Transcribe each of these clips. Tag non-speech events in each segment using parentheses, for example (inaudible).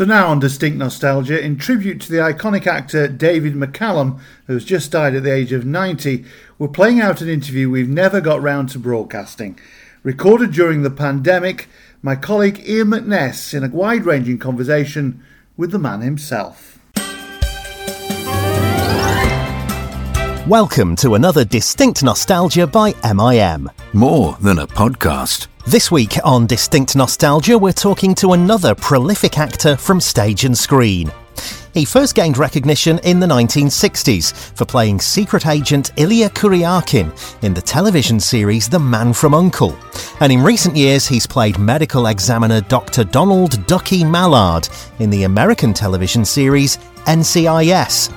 So now on Distinct Nostalgia, in tribute to the iconic actor David McCallum, who's just died at the age of 90, we're playing out an interview we've never got round to broadcasting. Recorded during the pandemic, my colleague Iain Mackness in a wide ranging conversation with the man himself. Welcome to another Distinct Nostalgia by MIM. More than a podcast. This week on Distinct Nostalgia, we're talking to another prolific actor from stage and screen. He first gained recognition in the 1960s for playing secret agent Ilya Kuryakin in the television series The Man from Uncle. And in recent years, he's played medical examiner Dr. Donald Ducky Mallard in the American television series NCIS.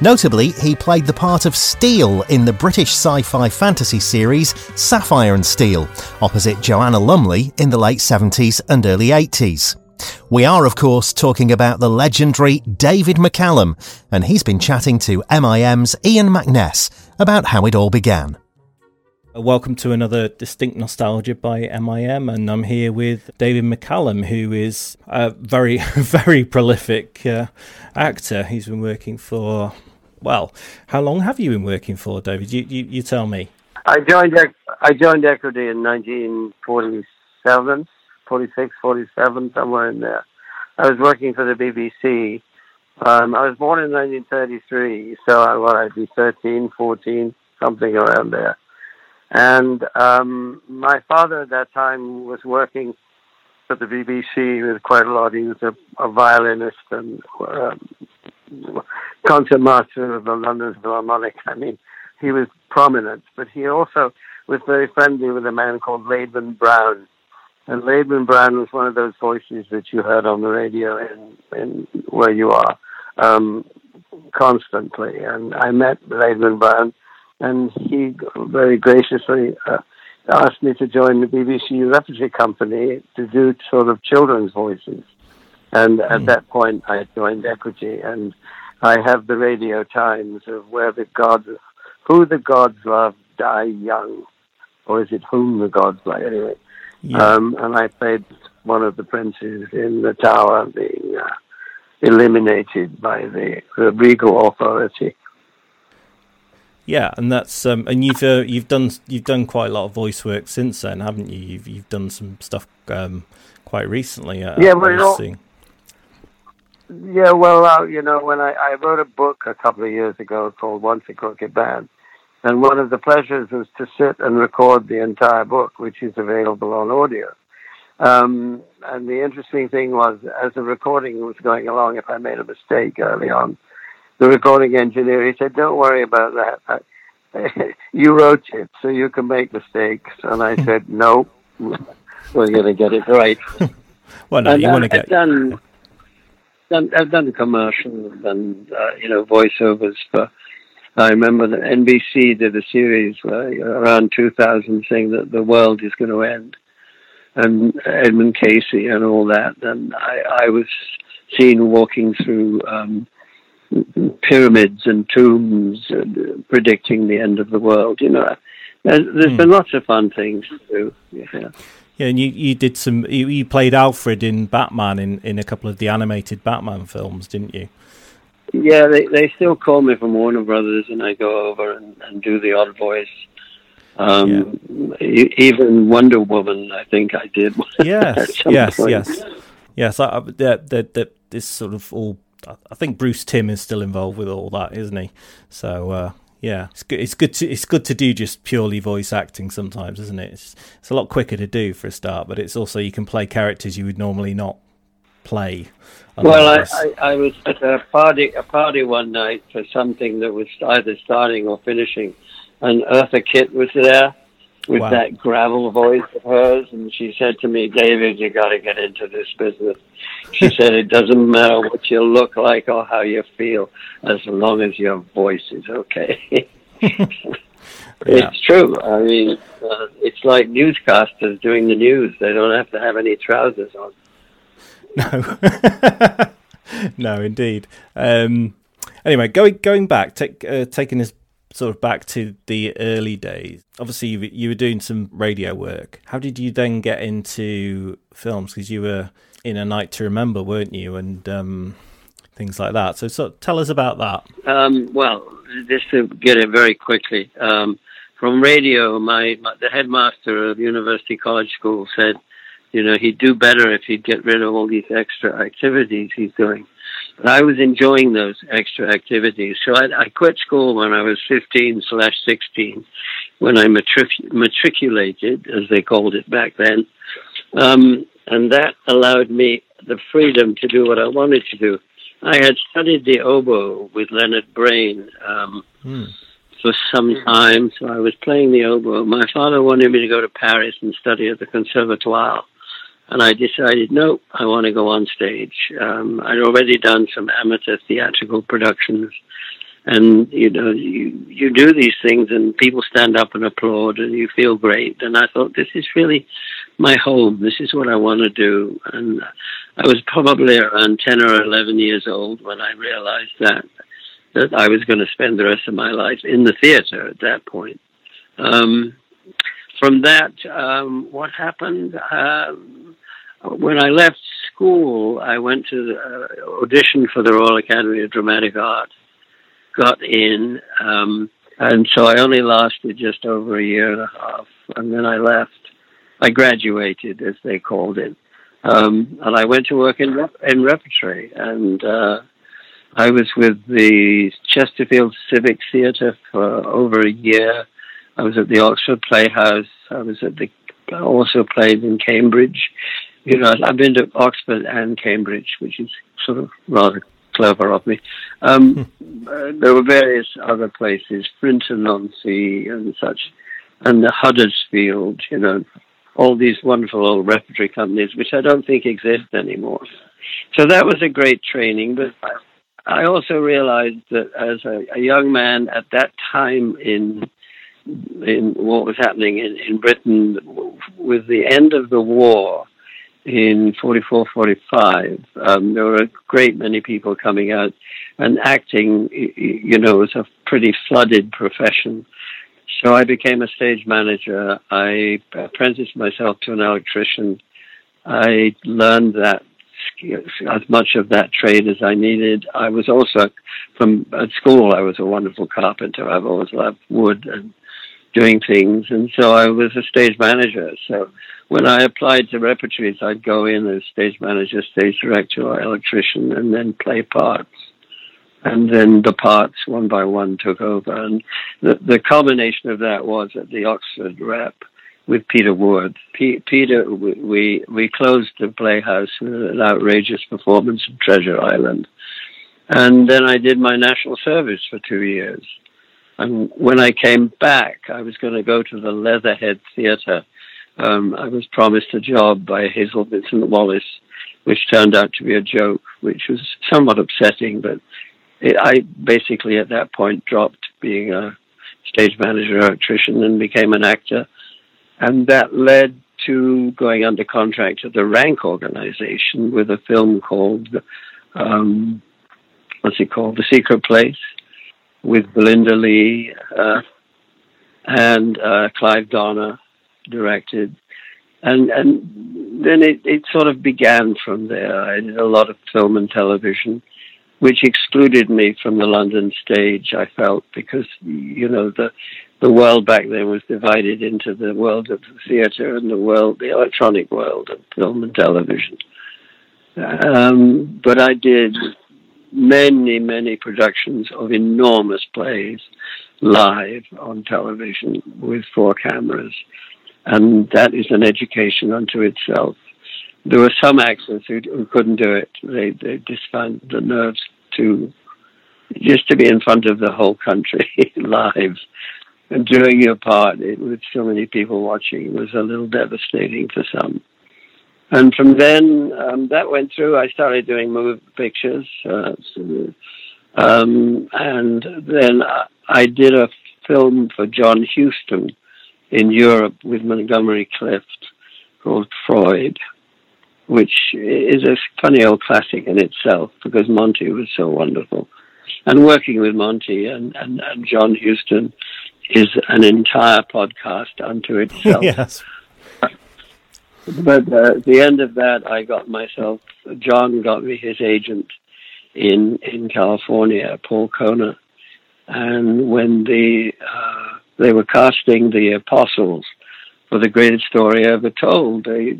Notably, he played the part of Steel in the British sci fi fantasy series Sapphire and Steel, opposite Joanna Lumley in the late 70s and early 80s. We are, of course, talking about the legendary David McCallum, and he's been chatting to MIM's Iain Mackness about how it all began. Welcome to another Distinct Nostalgia by MIM, and I'm here with David McCallum, who is a very, (laughs) very prolific uh, actor. He's been working for, well, how long have you been working for, David? You, you, you tell me. I joined I joined Equity in 1947, 46, 47, somewhere in there. I was working for the BBC. Um, I was born in 1933, so I, well, I'd be 13, 14, something around there. And um, my father at that time was working for the BBC with quite a lot. He was a, a violinist and um, concertmaster of the London Philharmonic. I mean, he was prominent, but he also was very friendly with a man called Laidman Browne. And Laidman Browne was one of those voices that you heard on the radio in, in where you are um, constantly. And I met Laidman Browne and he very graciously uh, asked me to join the BBC Repertory Company to do sort of children's voices. And mm. at hmm. that point, I joined Equity, and I have the radio times of where the gods, who the gods love, die young, or is it whom the gods love? Anyway, yeah. um, and I played one of the princes in the tower being uh, eliminated by the, the regal authority. Yeah, and that's um, and you've uh, you've done you've done quite a lot of voice work since then, haven't you? You've you've done some stuff um, quite recently. Uh, yeah, well, you know, yeah, well, uh, you know, when I, I wrote a book a couple of years ago called Once a Crooked Man, and one of the pleasures was to sit and record the entire book, which is available on audio. Um, and the interesting thing was, as the recording was going along, if I made a mistake early on, the recording engineer, he said, "Don't worry about that. I, (laughs) you wrote it, so you can make mistakes." And I said, (laughs) "No, we're going to get it right." (laughs) well, no, and, you want to get. I've done, done, I've done commercials and uh, you know voiceovers for. I remember that NBC did a series uh, around 2000 saying that the world is going to end, and Edmund Casey and all that. And I, I was seen walking through um, pyramids and tombs and, predicting the end of the world. You know, there's, there's mm. been lots of fun things to do. Yeah. Yeah, and you, you did some. You, you, played Alfred in Batman in, in a couple of the animated Batman films, didn't you? Yeah, they they still call me from Warner Brothers, and I go over and, and do the odd voice. Um, yeah. even Wonder Woman, I think I did. (laughs) Yes, yes, point. yes, yes. I, that that that this sort of all I think Bruce Timm is still involved with all that, isn't he? So uh, yeah, it's good. It's good to it's good to do just purely voice acting sometimes, isn't it? It's, it's a lot quicker to do for a start, but it's also you can play characters you would normally not play. Well, I, I, I was at a party a party one night for something that was either starting or finishing, and Eartha Kitt was there with wow. that gravel voice of hers, and she said to me, "David, you got to get into this business." She said, "It doesn't matter what you look like or how you feel, as long as your voice is okay." (laughs) Yeah. It's true. I mean, uh, it's like newscasters doing the news. They don't have to have any trousers on. (laughs) No, (laughs) no, indeed. Um, anyway, going going back, take, uh, taking us sort of back to the early days. Obviously, you, you were doing some radio work. How did you then get into films? Because you were in a night to remember, weren't you? And um, things like that. So, so tell us about that. Um, well, just to get it very quickly, um, from radio, my, my, the headmaster of University College School said, you know, he'd do better if he'd get rid of all these extra activities he's doing. But I was enjoying those extra activities, so I, I quit school when I was 15 slash 16, when I matric- matriculated, as they called it back then, um, and that allowed me the freedom to do what I wanted to do. I had studied the oboe with Leonard Brain um, mm. for some time, so I was playing the oboe. My father wanted me to go to Paris and study at the Conservatoire, and I decided, no, I want to go on stage. Um, I'd already done some amateur theatrical productions, and you know, you you do these things, and people stand up and applaud, and you feel great. And I thought, this is really my home. This is what I want to do. And I was probably around 10 or 11 years old when I realized that, that I was going to spend the rest of my life in the theater at that point. Um, from that, um, what happened? Um, when I left school, I went to the, uh, audition for the Royal Academy of Dramatic Art, got in, um, and so I only lasted just over a year and a half, and then I left. I graduated, as they called it, um, and I went to work in rep- in repertory, and uh, I was with the Chesterfield Civic Theatre for over a year. I was at the Oxford Playhouse. I was at the I also played in Cambridge. You know, I've been to Oxford and Cambridge, which is sort of rather clever of me. Um, hmm. uh, there were various other places, Frinton on Sea and such, and the Huddersfield, you know, all these wonderful old repertory companies, which I don't think exist anymore. So that was a great training, but I also realized that as a, a young man at that time in in what was happening in, in Britain with the end of the war in 44, 45, um, there were a great many people coming out and acting, you know, was a pretty flooded profession. So I became a stage manager. I apprenticed myself to an electrician. I learned that as much of that trade as I needed. I was also from at school. I was a wonderful carpenter. I've always loved wood and doing things, and so I was a stage manager. So when I applied to repertories, I'd go in as stage manager, stage director, or electrician, and then play parts and then the parts one by one took over. And the, the culmination of that was at the Oxford Rep with Peter Ward. P- Peter, we, we closed the Playhouse with an outrageous performance of Treasure Island. And then I did my national service for two years. And when I came back, I was going to go to the Leatherhead Theatre. Um, I was promised a job by Hazel Vincent Wallace, which turned out to be a joke, which was somewhat upsetting, but I basically at that point dropped being a stage manager, electrician, and became an actor. And that led to going under contract at the Rank organization with a film called, um, what's it called? The Secret Place with Belinda Lee uh, and uh, Clive Donner directed. And, and then it, it sort of began from there. I did a lot of film and television which excluded me from the London stage. I felt because you know the the world back then was divided into the world of the theatre and the world, the electronic world of film and television. Um, but I did many, many productions of enormous plays live on television with four cameras. And that is an education unto itself there were some actors who, who couldn't do it. They they just found the nerves to just to be in front of the whole country (laughs) live and doing your part it, with so many people watching was a little devastating for some. And from then, um, that went through. I started doing movie pictures, uh, um, and then I did a film for John Huston in Europe with Montgomery Clift called Freud which is a funny old classic in itself because Monty was so wonderful. And working with Monty and, and, and John Huston is an entire podcast unto itself. (laughs) yes. But uh, at the end of that, I got myself. John got me his agent in in California, Paul Kohner, and when the uh, they were casting the apostles for the greatest story ever told. They,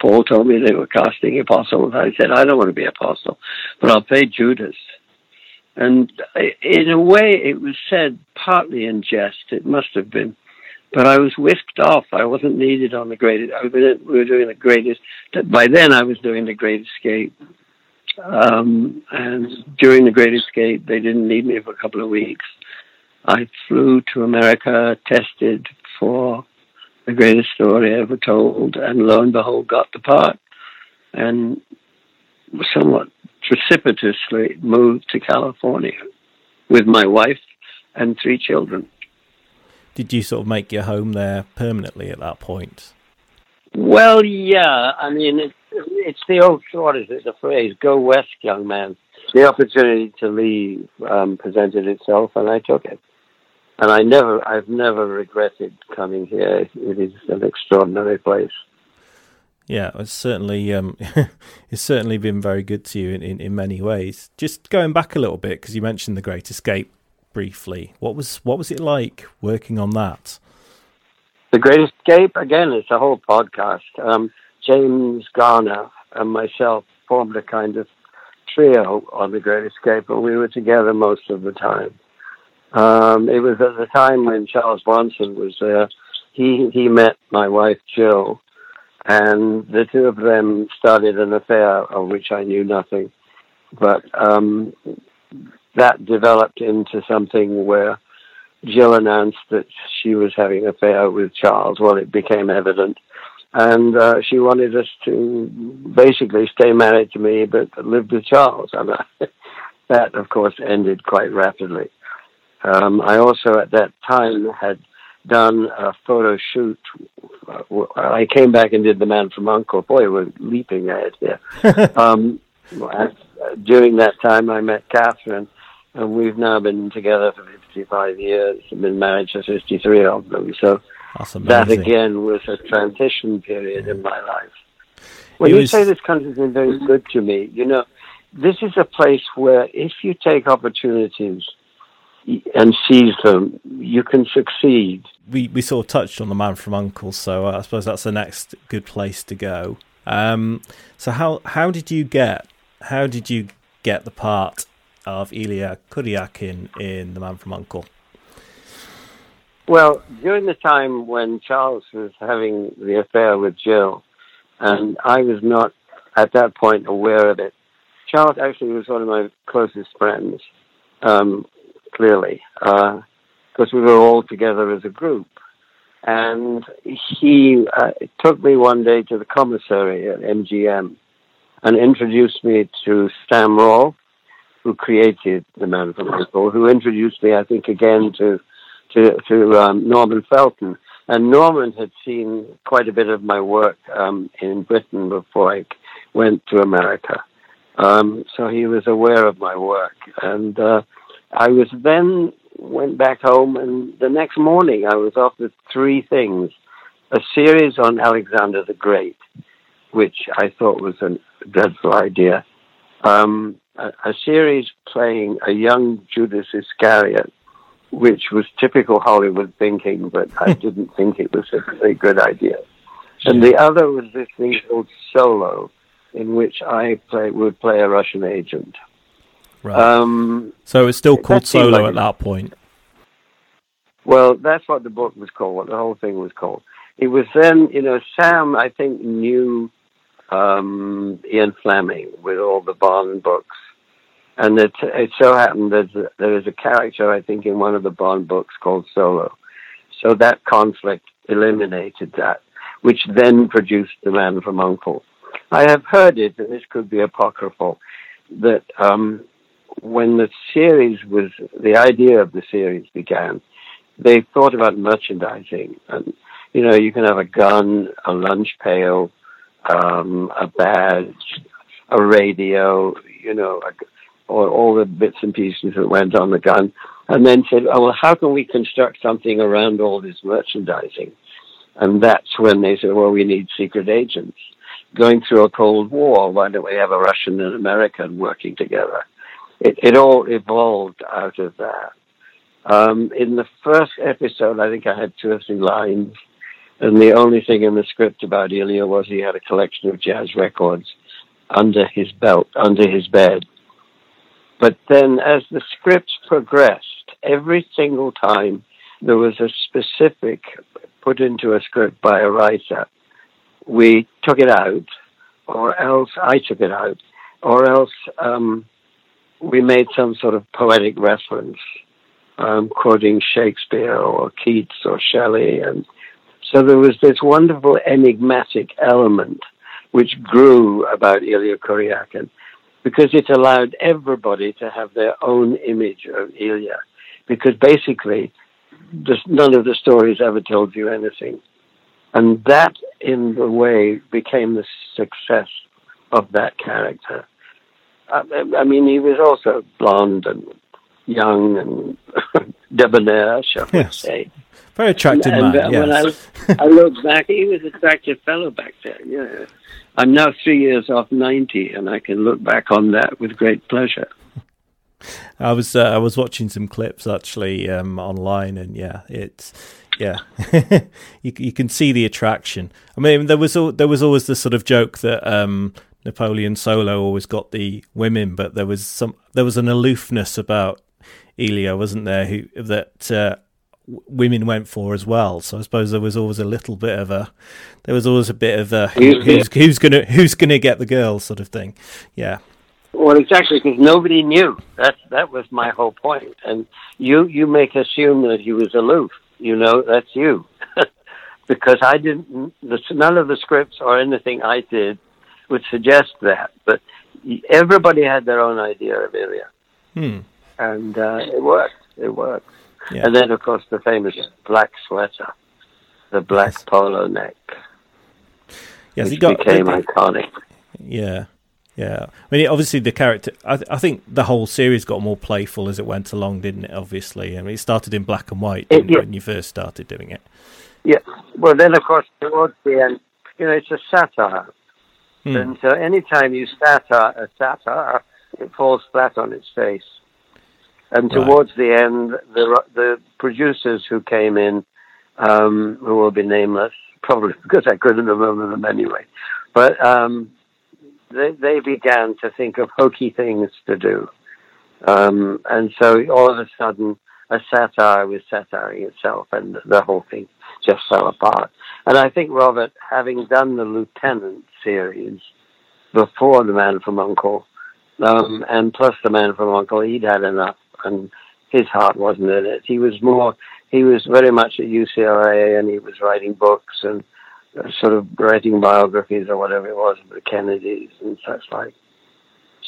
Paul told me they were casting apostles. I said, I don't want to be apostle, but I'll play Judas. And in a way, it was said partly in jest. It must have been. But I was whisked off. I wasn't needed on the was, we were doing the greatest. By then, I was doing the Great Escape. Um, and during the Great Escape, they didn't need me for a couple of weeks. I flew to America, tested for the greatest story ever told, and lo and behold, got the part, and somewhat precipitously moved to California with my wife and three children. Did you sort of make your home there permanently at that point? Well, yeah. I mean, it, it's the old, what is it, the phrase, go west, young man. The opportunity to leave um, presented itself, and I took it and I never, I've never regretted coming here. It is an extraordinary place. Yeah, it's certainly um, (laughs) it's certainly been very good to you in, in, in many ways. Just going back a little bit because you mentioned the Great Escape briefly. What was what was it like working on that? The Great Escape again. It's a whole podcast. Um, James Garner and myself formed a kind of trio on the Great Escape, and we were together most of the time. Um, it was at the time when Charles Bronson was there. He he met my wife Jill, and the two of them started an affair of which I knew nothing. But um, that developed into something where Jill announced that she was having an affair with Charles. Well, it became evident. And uh, she wanted us to basically stay married to me, but live with Charles. And (laughs) that, of course, ended quite rapidly. Um, I also at that time had done a photo shoot. I came back and did The Man from Uncle. Boy, we're leaping ahead here. (laughs) um, during that time, I met Catherine, and we've now been together for 55 years and been married for 53 of them. So that again was a transition period in my life. When you say this country's been very good to me, you know, this is a place where if you take opportunities – and seize them, you can succeed. We we sort of touched on the man from Uncle, so uh, I suppose that's the next good place to go. Um, so how how did you get how did you get the part of Ilya Kuryakin in The Man from Uncle? Well, during the time when Charles was having the affair with Jill, and I was not at that point aware of it, Charles actually was one of my closest friends. Um, clearly, because uh, we were all together as a group. And he uh, took me one day to the commissary at MGM and introduced me to Sam Rolfe, who created The Man from Uncle, who introduced me, I think, again to to, to um, Norman Felton. And Norman had seen quite a bit of my work um, in Britain before I went to America. Um, so he was aware of my work. And uh, I was then went back home, and the next morning I was offered three things: a series on Alexander the Great, which I thought was a dreadful idea, um, a, a series playing a young Judas Iscariot, which was typical Hollywood thinking, but I (laughs) didn't think it was a very good idea. And the other was this thing called Solo, in which I play, would play a Russian agent. Right. Um, so it's still called Solo like, at that point. Well, that's what the book was called. What the whole thing was called. It was then, you know, Sam I think knew um, Ian Fleming with all the Bond books, and it, it so happened that there is a character I think in one of the Bond books called Solo. So that conflict eliminated that, which then produced The Man from Uncle. I have heard it, and this could be apocryphal, that um, when the series was, the idea of the series began, they thought about merchandising. And, you know, you can have a gun, a lunch pail, um, a badge, a radio, you know, or all the bits and pieces that went on the gun. And then said, oh, well, how can we construct something around all this merchandising? And that's when they said, well, we need secret agents. Going through a Cold War, why don't we have a Russian and American working together? It, it all evolved out of that. Um, in the first episode, I think I had two or three lines, and the only thing in the script about Ilya was he had a collection of jazz records under his belt, under his bed. But then as the scripts progressed, every single time there was a specific put into a script by a writer, we took it out, or else I took it out, or else um, we made some sort of poetic reference, um, quoting Shakespeare or Keats or Shelley. And so there was this wonderful enigmatic element which grew about Ilya Kuryakin because it allowed everybody to have their own image of Ilya. Because basically, none of the stories ever told you anything. And that, in a way, became the success of that character. I, I mean, he was also blonde and young and (laughs) debonair, shall we Yes. say. Very attractive And, man. uh, when I, yes. I (laughs) look back, he was an attractive fellow back then. Yeah. I'm now three years off 90, and I can look back on that with great pleasure. I was uh, I was watching some clips actually um, online, and yeah, it's yeah, (laughs) you you can see the attraction. I mean, there was there was always the sort of joke that um, Napoleon Solo always got the women, but there was some there was an aloofness about Ilya, wasn't there? Who that uh, women went for as well. So I suppose there was always a little bit of a there was always a bit of a who, who's who's gonna who's gonna get the girl sort of thing. Yeah, Well, exactly, because nobody knew. That that was my whole point. And you you make assume that he was aloof. You know, that's you, (laughs) because I didn't. The, none of the scripts or anything I did would suggest that. But everybody had their own idea of Ilya, hmm. And uh, it worked. It worked. yeah. And then, of course, the famous black sweater, the black Yes. polo neck, Yes, he which got became iconic. Yeah, yeah. I mean, obviously the character. I, I think the whole series got more playful as it went along, didn't it? Obviously, I mean, it started in black and white It didn't it, did. when you first started doing it. Yeah. Well, then, of course, towards the end, you know, it's a satire. Hmm. And so anytime you satire a satire, it falls flat on its face. And Right. towards the end, the the producers who came in, um, who will be nameless, probably (laughs) because I couldn't remember them anyway, but um, they they began to think of hokey things to do, um, and so all of a sudden, a satire was satiring itself, and the whole thing just fell apart. And I think Robert, having done the Lieutenant series before The Man from Uncle, um, and plus The Man from Uncle, he'd had enough, and his heart wasn't in it. He was more, he was very much at UCLA, and he was writing books and uh, sort of writing biographies or whatever it was of the Kennedys and such like.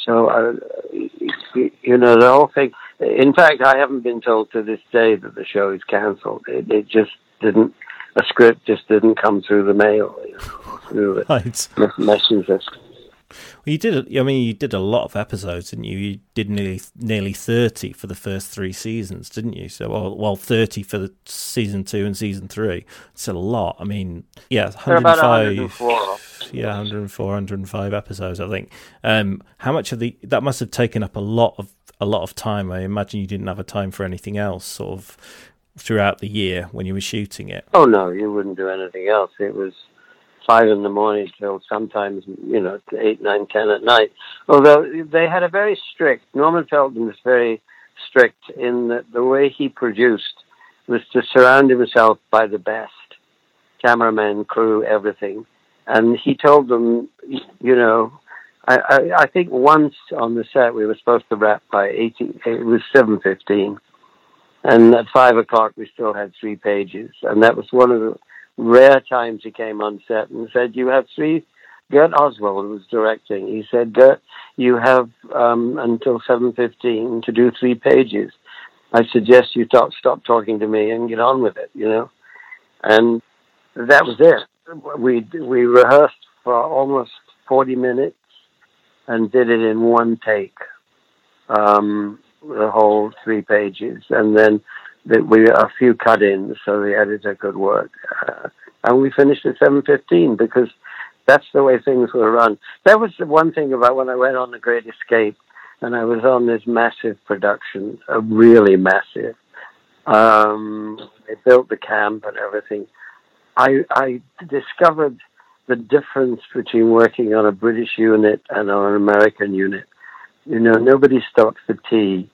So, uh, you know, the whole thing. In fact, I haven't been told to this day that the show is cancelled. It, it just didn't. A script just didn't come through the mail, you know, or through (laughs) Right. the messengers. Well, you did. I mean, you did a lot of episodes, didn't you? You did nearly nearly thirty for the first three seasons, didn't you? So, well, well thirty for the season two and season three. It's a lot. I mean, yeah, 105. 104. yeah 104 105 episodes i think um how much of the that must have taken up a lot of a lot of time i imagine you didn't have a time for anything else sort of throughout the year when you were shooting it Oh no, you wouldn't do anything else. It was five in the morning till sometimes you know eight, nine, ten at night. Although they had a very strict. Norman Felton was very strict in that the way he produced was to surround himself by the best cameraman, crew, everything. And he told them, you know, I, I, I think once on the set we were supposed to wrap by eighteen. It was seven fifteen. And at five o'clock, we still had three pages. And that was one of the rare times he came on set and said, You have three. Gerd Oswald was directing. He said, Gerd, you have um, until 7.15 to do three pages. I suggest you stop, stop talking to me and get on with it, you know? And that was it. We, we rehearsed for almost 40 minutes and did it in one take. Um, the whole three pages, and then that we a few cut-ins so the editor could work. Uh, and we finished at 7.15 because that's the way things were run. That was the one thing about when I went on The Great Escape and I was on this massive production, a really massive. Um, they built the camp and everything. I, I discovered the difference between working on a British unit and on an American unit. You know, nobody stopped for tea.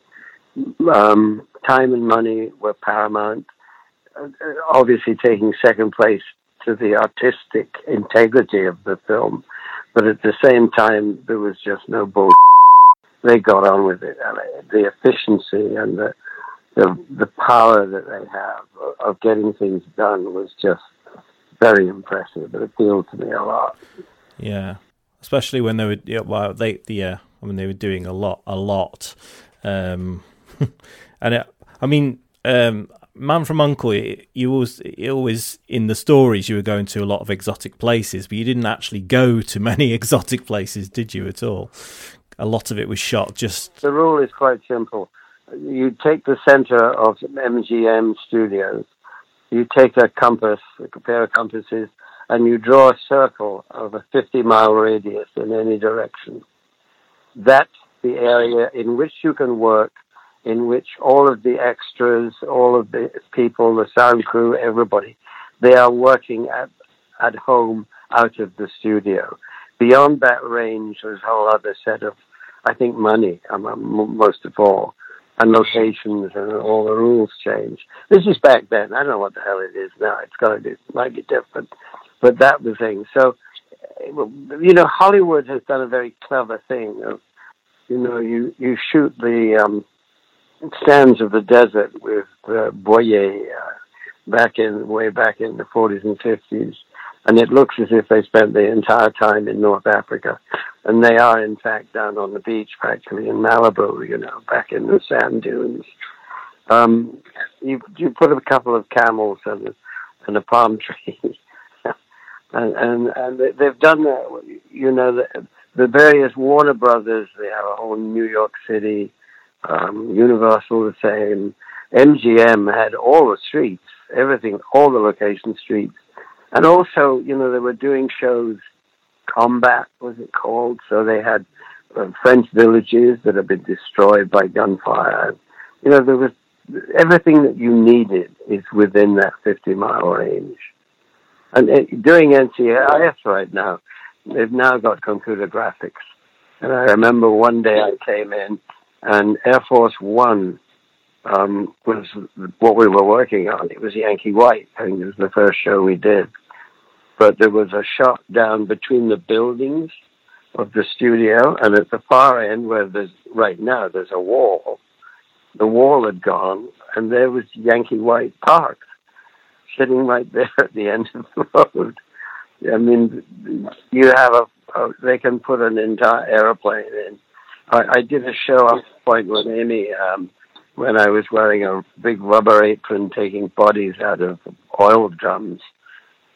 Um, time and money were paramount. Uh, obviously, taking second place to the artistic integrity of the film, but at the same time, there was just no bull. (laughs) They got on with it, and the efficiency and the the the power that they have of getting things done was just very impressive. It appealed to me a lot. Yeah, especially when they were yeah, well, they yeah, I mean they were doing a lot, a lot, um, (laughs) and it, I mean, um, Man from Uncle, you always, always in the stories you were going to a lot of exotic places, but you didn't actually go to many (laughs) exotic places, did you at all? A lot of it was shot just. The rule is quite simple. You take the center of MGM Studios, you take a compass, a pair of compasses, and you draw a circle of a 50 mile radius in any direction. That's the area in which you can work in which all of the extras, all of the people, the sound crew, everybody, they are working at, at home out of the studio. Beyond that range, there's a whole other set of, I think, money, um, most of all, and locations, and all the rules change. This is back then. I don't know what the hell it is now. It's going to be, might be different, but that was the thing. So, you know, Hollywood has done a very clever thing of, you know, you you shoot the um, sands of the desert with uh, Boyer uh, back in way back in the 40s and 50s, and it looks as if they spent the entire time in North Africa, and they are in fact down on the beach practically in Malibu, you know, back in the sand dunes. Um, you you put a couple of camels and a, and a palm (laughs) tree, and and and they've done that. You know, the, the various Warner Brothers. They have a whole New York City um, Universal the same. MGM had all the streets, everything, all the location streets. And also, you know, they were doing shows, combat was it called? So they had uh, French villages that had been destroyed by gunfire. You know, there was everything that you needed is within that 50 mile range. And it, uh, doing NCIS right now, they've now got computer graphics. And I remember one day I came in and Air Force One um, was what we were working on. It was Yankee White. I think it was the first show we did. But there was a shot down between the buildings of the studio, and at the far end, where there's right now, there's a wall. The wall had gone, and there was Yankee White Park, sitting right there (laughs) at the end of the road. I mean, you have a, a they can put an entire airplane in I, I did a show up Point with Amy um, when I was wearing a big rubber apron taking bodies out of oil drums.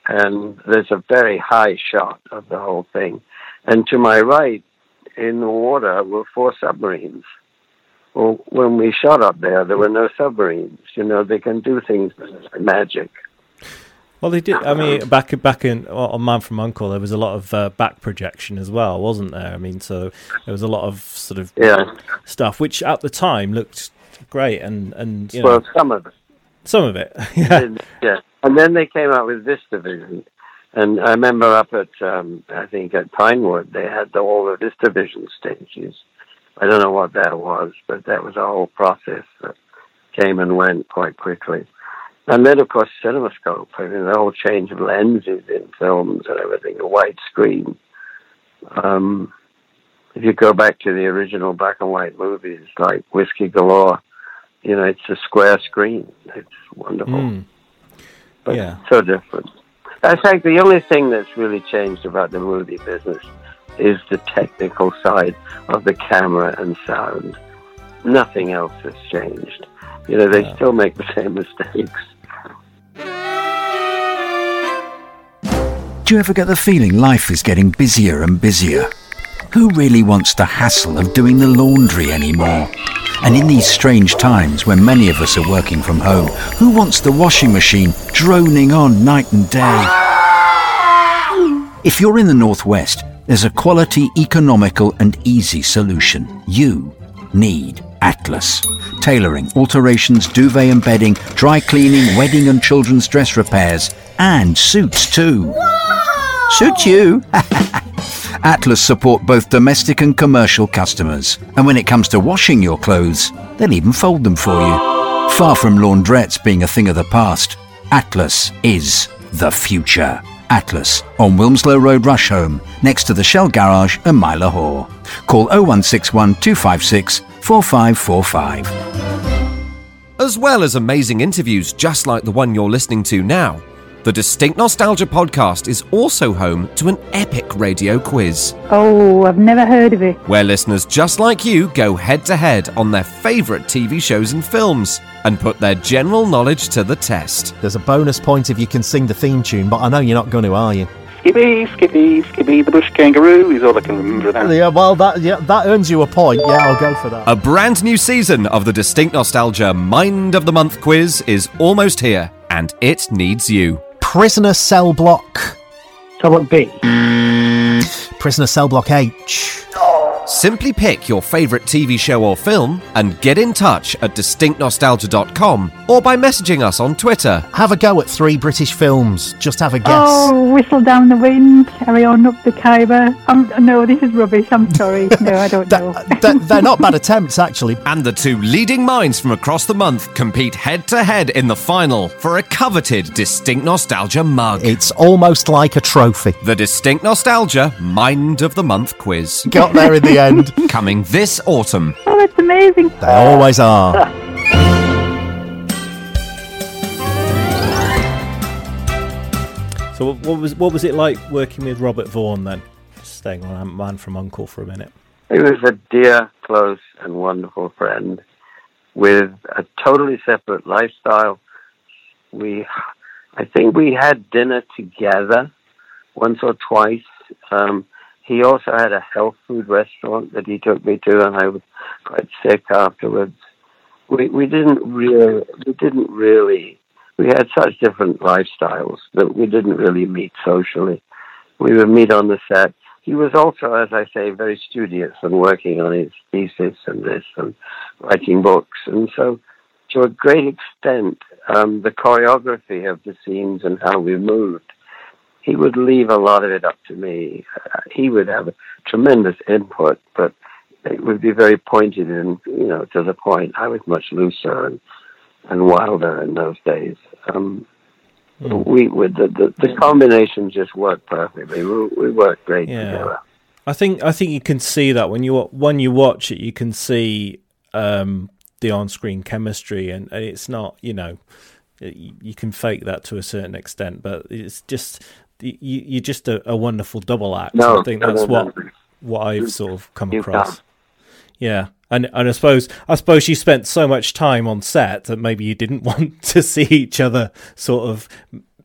And there's a very high shot of the whole thing. And to my right, in the water, were four submarines. Well, when we shot up there, there were no submarines. You know, they can do things magic. Well, they did. I mean, back back in well, on Man from Uncle, there was a lot of uh, back projection as well, wasn't there? I mean, so there was a lot of sort of yeah. stuff which at the time looked great, and and you well, know, some of it, some of it, (laughs) yeah, yeah. And then they came out with this division, and I remember up at um, I think at Pinewood they had the, all the VistaVision stages. I don't know what that was, but that was a whole process that came and went quite quickly. And then, of course, CinemaScope. I mean, the whole change of lenses in films and everything, the widescreen. Um, if you go back to the original black and white movies like Whiskey Galore, you know, it's a square screen. It's wonderful. Mm. But yeah. so different. I think the only thing that's really changed about the movie business is the technical side of the camera and sound. Nothing else has changed. You know, they yeah. still make the same (laughs) mistakes. Do you ever get the feeling life is getting busier and busier? Who really wants the hassle of doing the laundry anymore? And in these strange times when many of us are working from home, who wants the washing machine droning on night and day? If you're in the Northwest, there's a quality, economical, and easy solution. You need Atlas. Tailoring, alterations, duvet and bedding, dry cleaning, wedding and children's dress repairs, and suits too. Suit you? (laughs) Atlas support both domestic and commercial customers. And when it comes to washing your clothes, they'll even fold them for you. Far from laundrettes being a thing of the past, Atlas is the future. Atlas on Wilmslow Road, Rusholme, next to the Shell Garage and Mile Hall. Call 0161 256 4545. As well as amazing interviews just like the one you're listening to now, the Distinct Nostalgia podcast is also home to an epic radio quiz. Oh, I've never heard of it. Where listeners just like you go head to head on their favourite TV shows and films and put their general knowledge to the test. There's a bonus point if you can sing the theme tune, but I know you're not going to, are you? Skippy, Skippy, Skippy the bush kangaroo is all I can remember now. Yeah, well, that yeah, that earns you a point. Yeah, I'll go for that. A brand new season of the Distinct Nostalgia Mind of the Month quiz is almost here, and it needs you. Prisoner cell block. Cell block B. Prisoner cell block H. Simply pick your favourite TV show or film and get in touch at distinctnostalgia.com or by messaging us on Twitter. Have a go at three British films. Just have a guess. Oh, Whistle Down the Wind, Carry On Up the Khyber. Um, no, this is rubbish. I'm sorry. (laughs) No, I don't know. They're, they're not bad attempts, actually. (laughs) And the two leading minds from across the month compete head to head in the final for a coveted Distinct Nostalgia mug. It's almost like a trophy. The Distinct Nostalgia Mind of the Month quiz. Got there in the (laughs) end. (laughs) Coming this autumn. Oh, that's amazing. They always are. (laughs) So what was what was it like working with Robert Vaughan then? Just staying on Man from Uncle for a minute. He was a dear, close, and wonderful friend with a totally separate lifestyle. We, I think we had dinner together once or twice. Um, he also had a health food restaurant that he took me to, and I was quite sick afterwards. We we didn't really we didn't really we had such different lifestyles that we didn't really meet socially. We would meet on the set. He was also, as I say, very studious and working on his thesis and this and writing books. And so, to a great extent, um, the choreography of the scenes and how we moved, he would leave a lot of it up to me. Uh, he would have a tremendous input, but it would be very pointed and, you know, to the point. I was much looser and and wilder in those days. Um, Hmm. We with the, the the combination just worked perfectly. We, we worked great Yeah. together. I think I think you can see that when you when you watch it, you can see um, the on-screen chemistry, and, and it's not you know you can fake that to a certain extent, but it's just you, you're just a, a wonderful double act. No, I think no, that's no, what what I've sort of come you across. Yeah, and and I suppose I suppose you spent so much time on set that maybe you didn't (laughs) want to see each other sort of.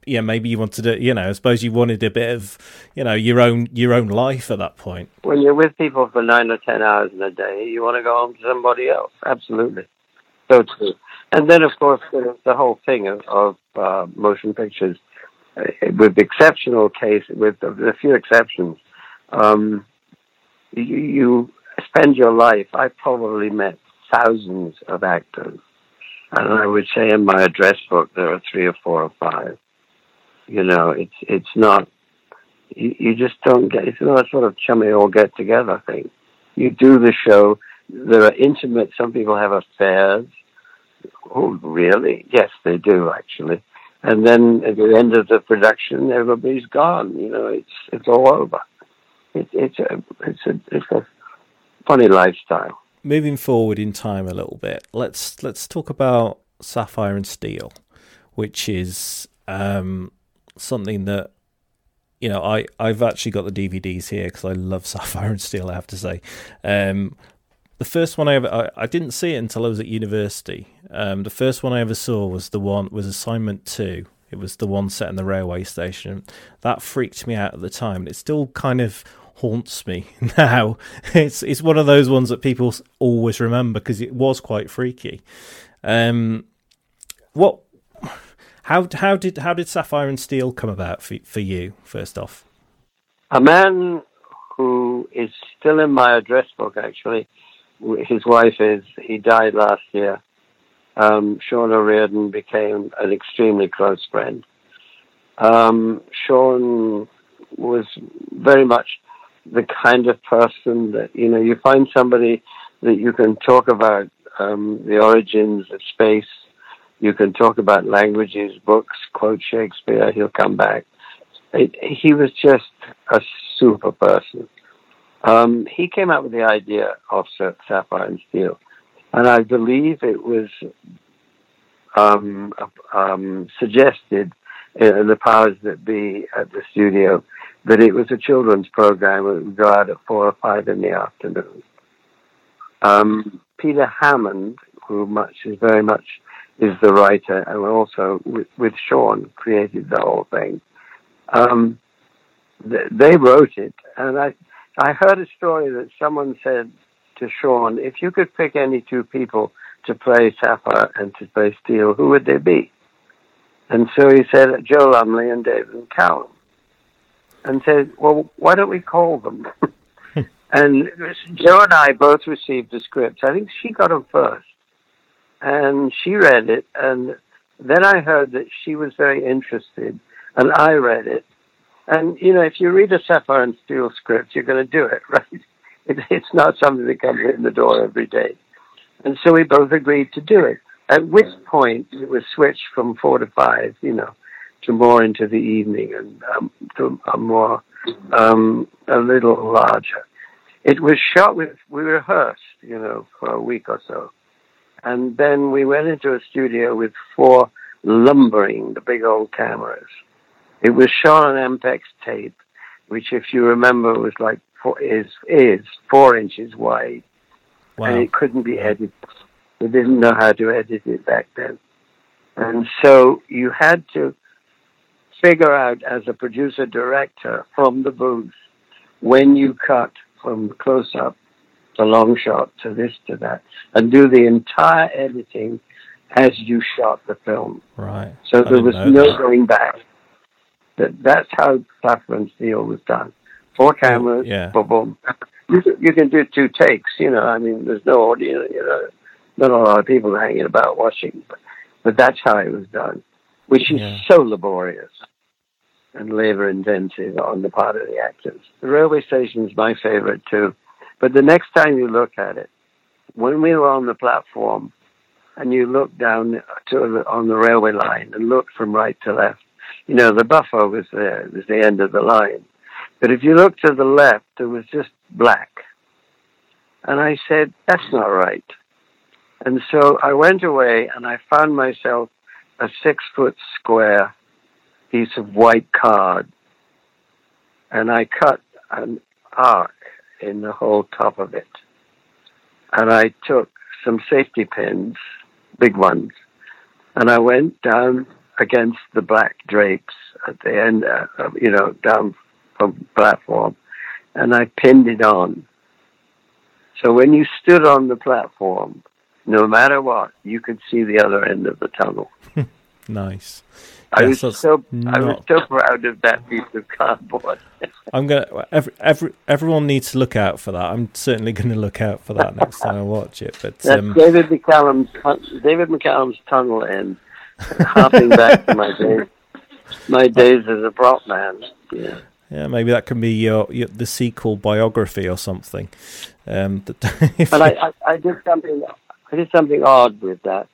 Yeah, maybe you wanted to, you know. I suppose you wanted a bit of, you know, your own your own life at that point. When you're with people for nine or ten hours in a day, you want to go home to somebody else. Absolutely, so true. And then, of course, there's the whole thing of, of uh, motion pictures. Uh, with exceptional case, with a few exceptions, um, you, you spend your life. I probably met thousands of actors, and I would say in my address book there are three or four or five. You know, it's it's not. You, you just don't get. It's not a sort of chummy all get together thing. You do the show. There are intimate. Some people have affairs. Oh, really? Yes, they do actually. And then at the end of the production, everybody's gone. You know, it's it's all over. It, it's a it's a it's a funny lifestyle. moving forward in time a little bit, let's let's talk about Sapphire and Steel, which is um, something that you know I I've actually got the DVDs here because I love (laughs) Sapphire and Steel. I have to say, um, the first one I ever I, I didn't see it until I was at university. Um, the first one I ever saw was the one was Assignment Two. It was the one set in the railway station. That freaked me out at the time. It still kind of haunts me (laughs) now. It's it's one of those ones that people always remember because it was quite freaky. Um, what? How how did how did Sapphire and Steel come about for for you? First off, a man who is still in my address book. Actually, his wife is. He died last year. Um, Shaun O'Riordan became an extremely close friend. Um, Shaun was very much the kind of person that you know you find somebody that you can talk about um, the origins of space. You can talk about languages, books, quote Shakespeare. He'll come back. It, he was just a super person. Um, he came up with the idea of Sapphire and Steel, and I believe it was um, um, suggested in the powers that be at the studio that it was a children's program. It would go out at four or five in the afternoon. Um, Peter Hammond, who much is very much is the writer, and also with, with Shaun created the whole thing. Um, th- they wrote it, and I I heard a story that someone said to Shaun, if you could pick any two people to play Sapphire and to play Steel, who would they be? And so he said Jo Lumley and David Callum. and said, well, why don't we call them? (laughs) and Joe and I both received the scripts. I think she got them first. And she read it. And then I heard that she was very interested. And I read it. And, you know, if you read a Sapphire and Steel script, you're going to do it, (laughs) right? It, it's not something that comes in the door every day. And so we both agreed to do it. At which point it was switched from four to five, you know, to more into the evening and um, to a more um, a little larger. It was shot with we rehearsed, you know, for a week or so, and then we went into a studio with four lumbering the big old cameras. It was shot on Ampex tape, which, if you remember, was like four, is is four inches wide, wow. and it couldn't be edited. We didn't know how to edit it back then, and so you had to figure out as a producer director from the booth when you cut from close up to long shot to this to that and do the entire editing as you shot the film. Right. So I there was no that. going back. That that's how and Steel was done. Four cameras, yeah. boom, boom. You, you can do two takes, you know. I mean, there's no audience. you know. Not a lot of people hanging about watching, but, but that's how it was done, which is yeah. so laborious and labour intensive on the part of the actors. The railway station is my favourite too. But the next time you look at it, when we were on the platform and you look down to the, on the railway line and look from right to left, you know, the buffer was there. It was the end of the line. But if you look to the left, it was just black. And I said, that's not right. And so I went away and I found myself a six foot square piece of white card and I cut an arc in the whole top of it. And I took some safety pins, big ones, and I went down against the black drapes at the end, uh, you know, down from the platform, and I pinned it on. So when you stood on the platform, no matter what, you could see the other end of the tunnel. (laughs) nice. I was so not... I was so proud of that piece of cardboard. (laughs) I'm gonna every, every everyone needs to look out for that. I'm certainly (laughs) going to look out for that next time I watch it. But That's um... David McCallum's David McCallum's tunnel end, hopping back to my days, my days as a prop man. Yeah. Yeah, maybe that can be your, your the sequel biography or something. Um, (laughs) but I, I, I did something I did something odd with that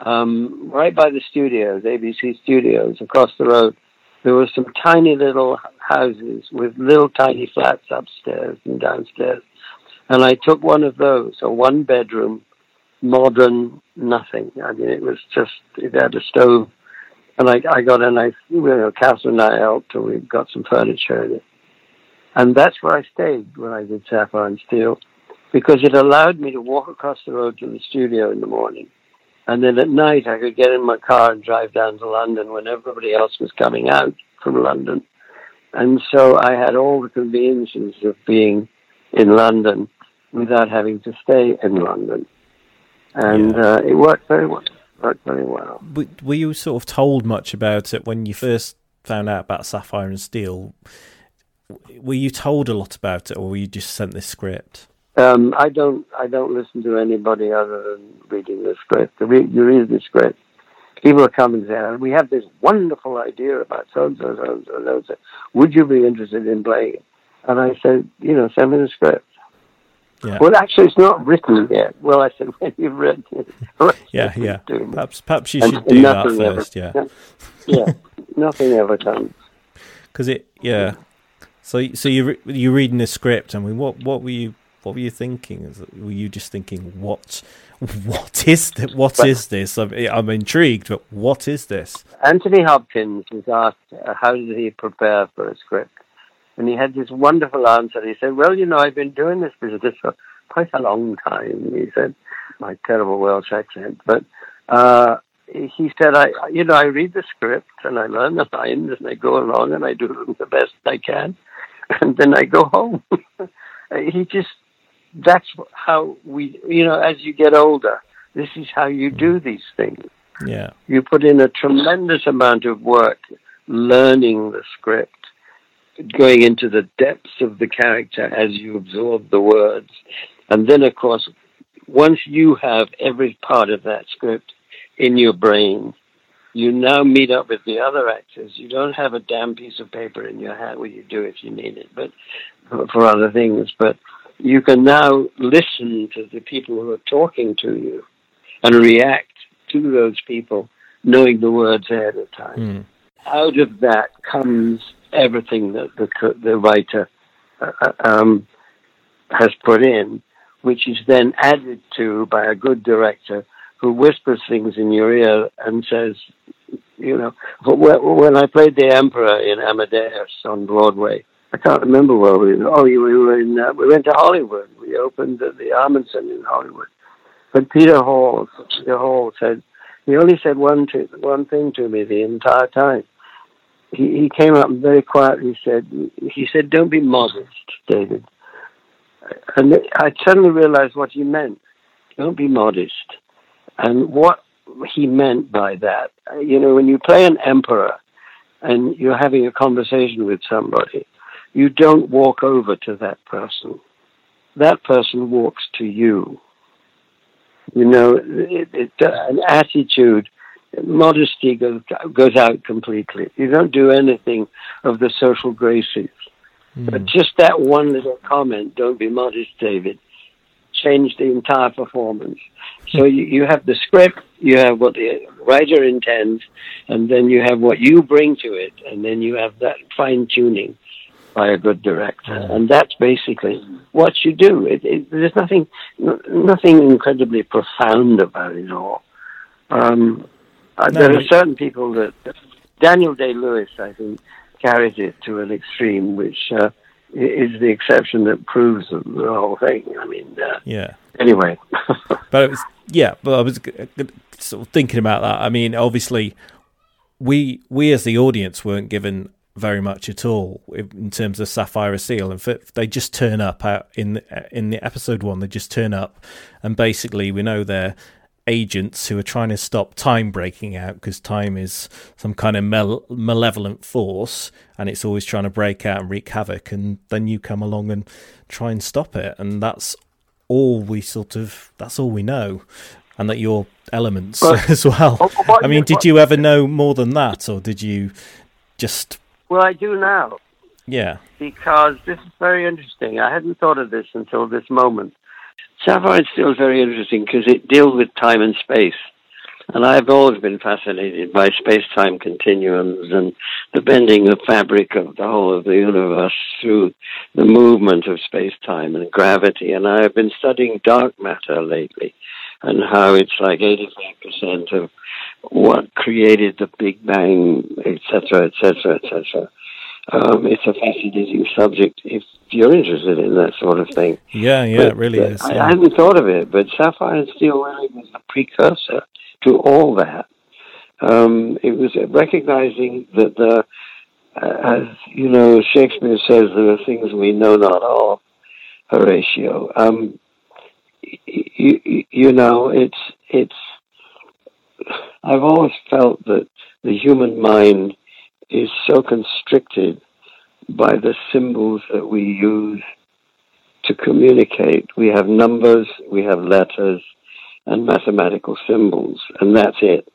um, right by the studios, ABC Studios, across the road, there were some tiny little houses with little tiny flats upstairs and downstairs. And I took one of those, a one bedroom, modern, nothing. I mean, it was just, it had a stove. And I, I got a nice, you know, Catherine and I helped and we got some furniture in it. And that's where I stayed when I did Sapphire and Steel because it allowed me to walk across the road to the studio in the morning and then at night, I could get in my car and drive down to London when everybody else was coming out from London. And so I had all the conveniences of being in London without having to stay in London. And Yeah. uh, it worked very well. Worked very well. Were you sort of told much about it when you first found out about Sapphire and Steel? Were you told a lot about it, or were you just sent this script? Um, I don't. I don't listen to anybody other than reading the script. You read, you read the script. People come and say, "We have this wonderful idea about so and so, so and so, so and so. Would you be interested in playing it?" And I said, "You know, send me the script." Yeah, Well, actually, it's not written yet. Well, I said, (laughs) "When you've read it, yeah, yeah. Perhaps, perhaps you And should do that nothing ever- first. Yeah, yeah, nothing ever comes. (laughs) because it. Yeah. So, so you re- you're reading the script. I mean, what what were you what were you thinking? Were you just thinking what (laughs) what is th- what Well- is this? I'm, I'm intrigued, but what is this? Anthony Hopkins was asked uh, how did he prepare for a script, and he had this wonderful answer. He said, "Well, you know, I've been doing this business for quite a long time." He said, "My terrible Welsh accent," but uh, he said, "I, you know, I read the script and I learn the lines and I go along and I do them the best I can, (laughs) and then I go home." (laughs) he just that's how we, you know, as you get older, this is how you do these things Yeah, you put in a tremendous amount of work learning the script, going into the depths of the character as you absorb the words. And then, of course, once you have every part of that script in your brain, you now meet up with the other actors. You don't have a damn piece of paper in your hand. Well, you do if you need it, but for, other things. But you can now listen to the people who are talking to you and react to those people, knowing the words ahead of time. Mm. Out of that comes everything that the the writer uh, uh, um, has put in, which is then added to by a good director who whispers things in your ear and says, you know, when I played the Emperor in Amadeus on Broadway, I can't remember where we were. Oh, we were in, uh, we went to Hollywood. We opened at the Ahmanson in Hollywood. But Peter Hall, Peter Hall said, he only said one, to, one thing to me the entire time. He, he came up very quietly said, he said, don't be modest, David. And I suddenly realized what he meant. Don't be modest. And what he meant by that, you know, when you play an emperor and you're having a conversation with somebody, you don't walk over to that person. That person walks to you. You know, it, it, an attitude, modesty goes, goes out completely. You don't do anything of the social graces. Hmm. But just that one little comment, don't be modest, David, changed the entire performance. So hmm. you, you have the script, you have what the writer intends, and then you have what you bring to it, and then you have that fine tuning by a good director. Hmm. And that's basically what you do. It, it, there's nothing, n- nothing incredibly profound about it all. Um, uh, No, there are certain people that Daniel Day Lewis, I think, carries it to an extreme, which uh, is the exception that proves the whole thing. I mean, uh, yeah. anyway. (laughs) but it was yeah but i was sort of thinking about that i mean obviously we we as the audience weren't given very much at all in terms of sapphire steel and f- they just turn up out in the, in the episode one they just turn up and basically we know they're agents who are trying to stop time breaking out because time is some kind of male- malevolent force and it's always trying to break out and wreak havoc and then you come along and try and stop it and that's all we sort of that's all we know and that your elements But- (laughs) as well Oh, what i mean did you ever know more than that or did you just well, I do now. yeah because this is very interesting. I hadn't thought of this until this moment. Sapphire is still very interesting because it deals with time and space. And I've always been fascinated by space-time continuums and the bending of fabric of the whole of the universe through the movement of space-time and gravity. And I've been studying dark matter lately and how it's like 85% of what created the Big Bang, etc., etc., etc. Um, it's a fascinating subject if you're interested in that sort of thing. yeah yeah But- it really is I, yeah. I hadn't thought of it, but Sapphire and Steel really was a precursor to all that. Um, it was recognizing that the as you know, Shakespeare says there are things we know not of, Horatio. Um, you, you know, it's it's. I've always felt that the human mind is so constricted by the symbols that we use to communicate. We have numbers, we have letters, and mathematical symbols, and that's it.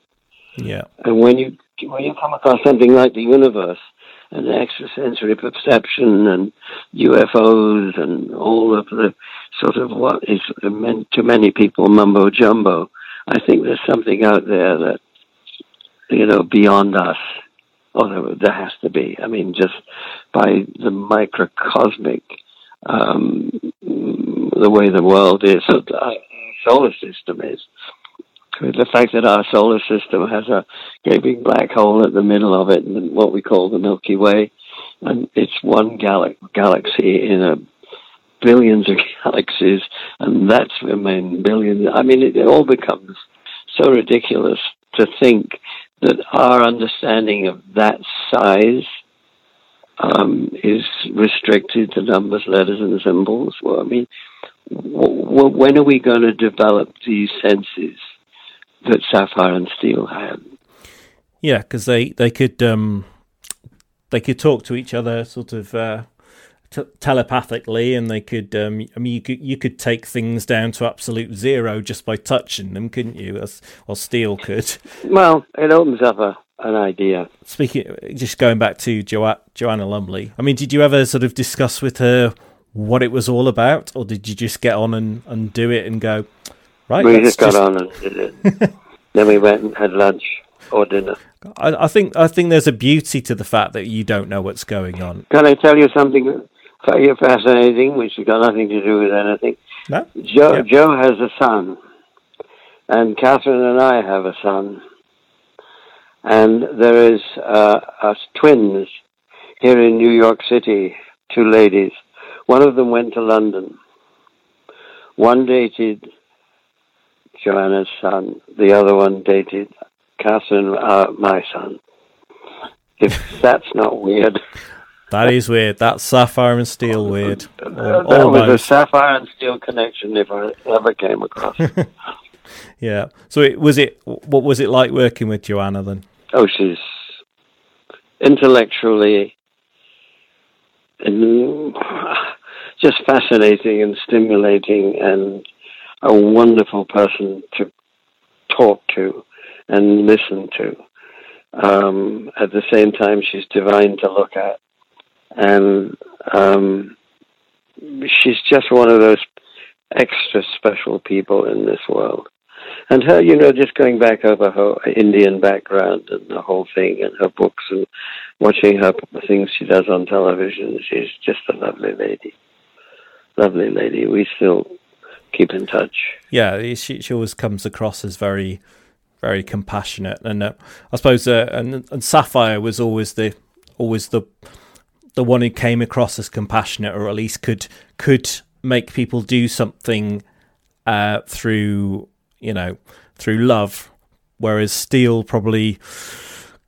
Yeah. And when you when you come across something like the universe and extrasensory perception and UFOs and all of the sort of what is meant to many people mumbo jumbo, I think there's something out there that you know beyond us. Oh, there, has to be. I mean, just by the microcosmic, um, the way the world is, the solar system is, the fact that our solar system has a gaping black hole at the middle of it, and what we call the Milky Way, and it's one gal- galaxy in a billions of (laughs) galaxies, and that's I mean billions. I mean, it, it all becomes so ridiculous to think that our understanding of that size um, is restricted to numbers, letters, and symbols. Well, I mean, w- w- when are we going to develop these senses? that Sapphire and Steel had. Yeah, because they they could um, they could talk to each other sort of uh, t- telepathically, and they could. Um, I mean, you could you could take things down to absolute zero just by touching them, couldn't you? As or Steel could. (laughs) Well, it opens up a an idea. Speaking, just going back to jo- Joanna Lumley. I mean, did you ever sort of discuss with her what it was all about, or did you just get on and, and do it and go? Right, we just got just... on and did it. (laughs) then we went and had lunch or dinner. I, I, think I think there's a beauty to the fact that you don't know what's going on. Can I tell you something fascinating, which has got nothing to do with anything? No. Jo, yeah. Jo has a son, and Catherine and I have a son, and there is uh, us twins here in New York City. Two ladies. One of them went to London. One dated Joanna's son. The other one dated Catherine, uh, my son. If that's not weird. (laughs) That is weird. That's sapphire and steel weird. (laughs) that was a sapphire and steel connection if I ever came across. (laughs) yeah. So it, was it? What was it like working with Joanna then? Oh, she's intellectually (sighs) just fascinating and stimulating and a wonderful person to talk to and listen to. Um, at the same time, she's divine to look at. And um, she's just one of those extra special people in this world. And her, you know, just going back over her Indian background and the whole thing and her books and watching her things she does on television, she's just a lovely lady. Lovely lady. We still keep in touch. Yeah, she she always comes across as very very compassionate, and uh, I suppose uh, and and Sapphire was always the always the the one who came across as compassionate, or at least could could make people do something uh, through you know through love, whereas Steel probably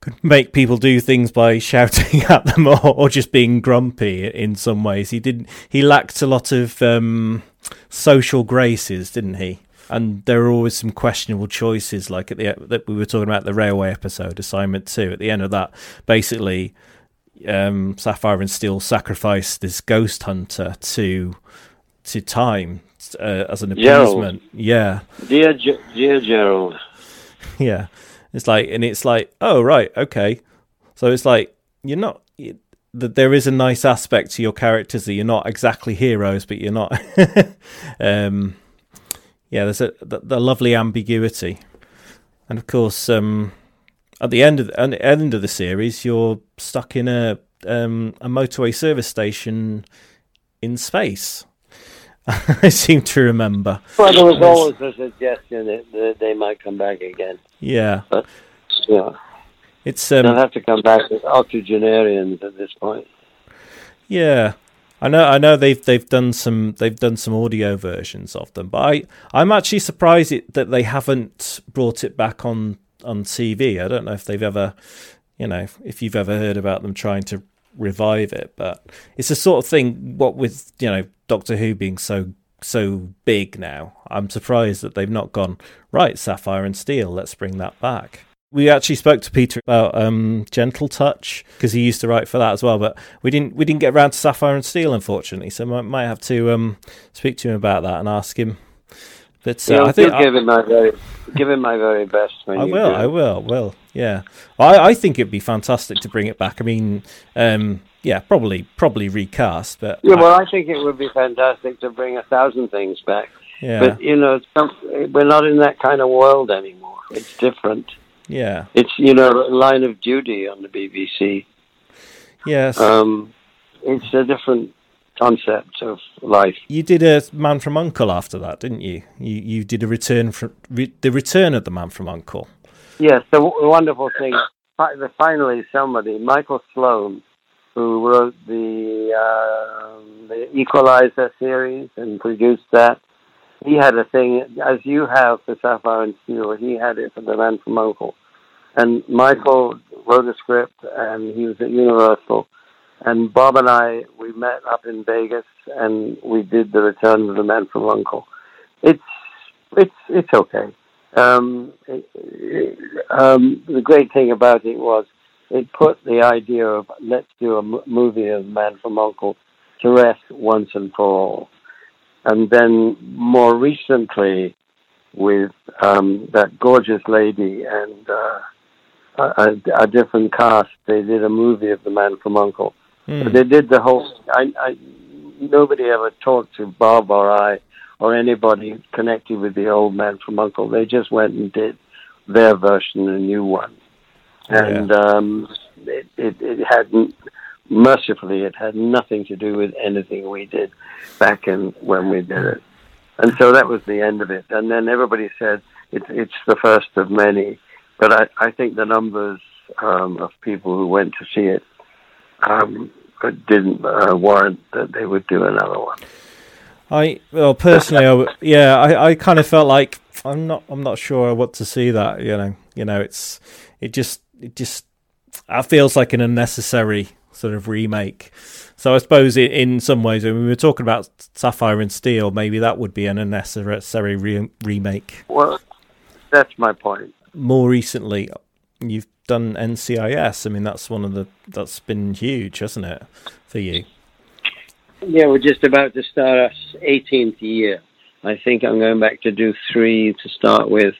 could make people do things by (laughs) shouting at them or, or just being grumpy in some ways. He didn't. He lacked a lot of um, social graces, didn't he? And there were always some questionable choices, like at the that we were talking about the railway episode, assignment two. At the end of that, basically, um, Sapphire and Steel sacrifice this ghost hunter to to time uh, as an appeasement. Gerald. Yeah, dear, dear Gerald. (laughs) Yeah, it's like, and it's like, oh right, okay. So it's like you're not that there is a nice aspect to your characters that you're not exactly heroes, but you're not. (laughs) um, yeah, there's a the, the, lovely ambiguity, and of course, um, at the end of the, the end of the series, you're stuck in a um, a motorway service station in space. (laughs) I seem to remember. Well, there was always a suggestion that they might come back again. Yeah. But, yeah. It's um, they'll have to come back as octogenarians at this point. Yeah, I know. I know they've they've done some they've done some audio versions of them, but I I'm actually surprised it, that they haven't brought it back on on TV. I don't know if they've ever. you know, if you've ever heard about them trying to revive it, but it's the sort of thing. What with you know Doctor Who being so so big now, I'm surprised that they've not gone right. Sapphire and Steel, let's bring that back. We actually spoke to Peter about um, Gentle Touch because he used to write for that as well, but we didn't we didn't get around to Sapphire and Steel unfortunately. So I might have to um, speak to him about that and ask him. But uh, I think give him my very, give him my very best. I will. I will. Will. Yeah. I, I think it'd be fantastic to bring it back. I mean, um, yeah, probably probably recast, but Yeah, well, I think it would be fantastic to bring a thousand things back. yeah, But you know, we're not in that kind of world anymore. It's different. yeah, It's you know, Line of Duty on the BBC. yes. Um, it's a different concept of life. you did a Man from Uncle after that, didn't you? You you did a return from re, the return of the Man from Uncle. Yes, the w- wonderful thing—the Finally, somebody, Michael Sloan, who wrote the uh, the Equalizer series and produced that. He had a thing, as you have for Sapphire and Steel. He had it for The Man from Uncle, and Michael wrote a script, and he was at Universal. And Bob and I, we met up in Vegas, and we did the Return of the Man from Uncle. It's it's it's okay. Um, it, it, um, the great thing about it was it put the idea of let's do a m- movie of Man from Uncle to rest once and for all. And then more recently, with um, that gorgeous lady and uh, a, a, a different cast, they did a movie of the Man from Uncle. Hmm. But they did the whole. I, I nobody ever talked to Bob or I or anybody connected with the old man from Uncle. They just went and did their version, a new one, and um, it, it it hadn't. Mercifully, it had nothing to do with anything we did back in when we did it, and so that was the end of it. And then everybody said it's it's the first of many, but I I think the numbers um, of people who went to see it um, didn't uh, warrant that they would do another one. I well personally, I w yeah, I, I kind of felt like I'm not I'm not sure what to see that you know you know it's it just it just it feels like an unnecessary sort of remake. So I suppose in, in some ways, when we were talking about Sapphire and Steel, maybe that would be an unnecessary re- remake. Well, that's my point. More recently, you've done NCIS. I mean, that's one of the that's been huge, hasn't it, for you? Yeah, we're just about to start our 18th year. I think I'm going back to do three to start with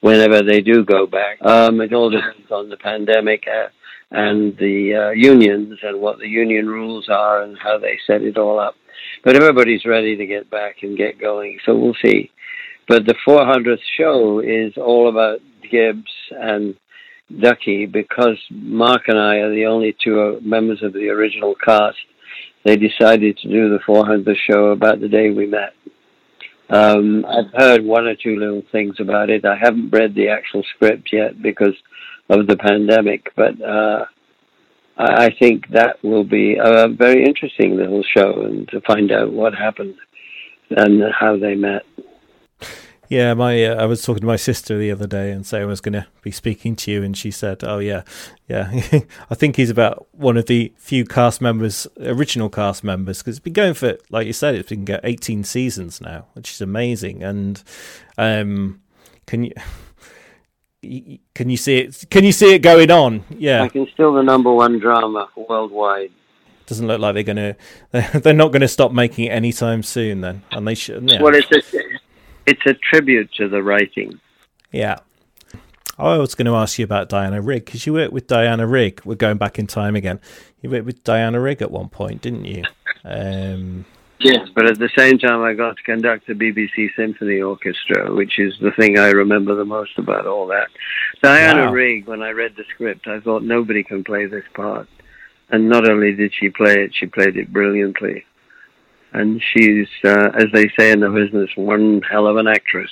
whenever they do go back. Um, it all depends on the pandemic uh, and the uh, unions and what the union rules are and how they set it all up. But everybody's ready to get back and get going, so we'll see. But the 400th show is all about Gibbs and Ducky because Mark and I are the only two members of the original cast. They decided to do the 400th show about the day we met. Um, I've heard one or two little things about it. I haven't read the actual script yet because of the pandemic, but uh, I I think that will be a very interesting little show and to find out what happened and how they met. Yeah, my uh, I was talking to my sister the other day and saying I was going to be speaking to you, and she said, "Oh yeah, yeah, (laughs) I think he's about one of the few cast members, original cast members, because it's been going for, like you said, it's been get 18 seasons now, which is amazing. And um, can you can you see it? Can you see it going on? Yeah, Like it's still the number one drama worldwide. doesn't look like they're going (laughs) to. They're not going to stop making it anytime soon. Then, and they should. Yeah. Well, it's a it's a tribute to the writing. Yeah. I was going to ask you about Diana Rigg because you worked with Diana Rigg. We're going back in time again. You worked with Diana Rigg at one point, didn't you? Um, Yes, but at the same time, I got to conduct the BBC Symphony Orchestra, which is the thing I remember the most about all that. Diana Wow. Rigg, when I read the script, I thought nobody can play this part. And not only did she play it, she played it brilliantly. And she's, uh, as they say in the business, one hell of an actress.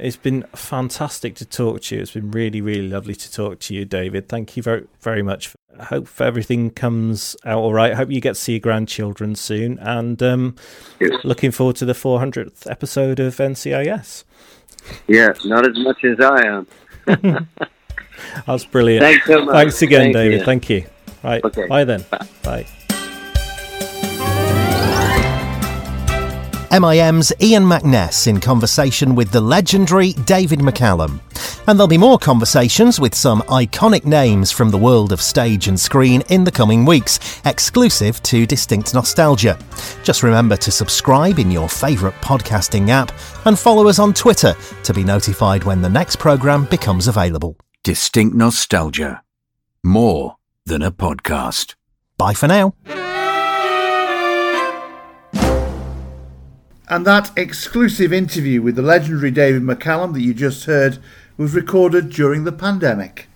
it's been fantastic to talk to you. It's been really, really lovely to talk to you, David. Thank you very, very much. I hope everything comes out all right. I hope you get to see your grandchildren soon. And um, Yes. looking forward to the 400th episode of NCIS. Yeah, not as much as I am. (laughs) That's brilliant. Thanks so much. Thanks again, Thank David. you. Thank you. Right. Okay. Bye then. Bye. MIM's Iain Mackness in conversation with the legendary David McCallum. And there'll be more conversations with some iconic names from the world of stage and screen in the coming weeks, exclusive to Distinct Nostalgia. Just remember to subscribe in your favourite podcasting app and follow us on Twitter to be notified when the next programme becomes available. Distinct nostalgia. More than a podcast. Bye for now. And that exclusive interview with the legendary David McCallum that you just heard was recorded during the pandemic.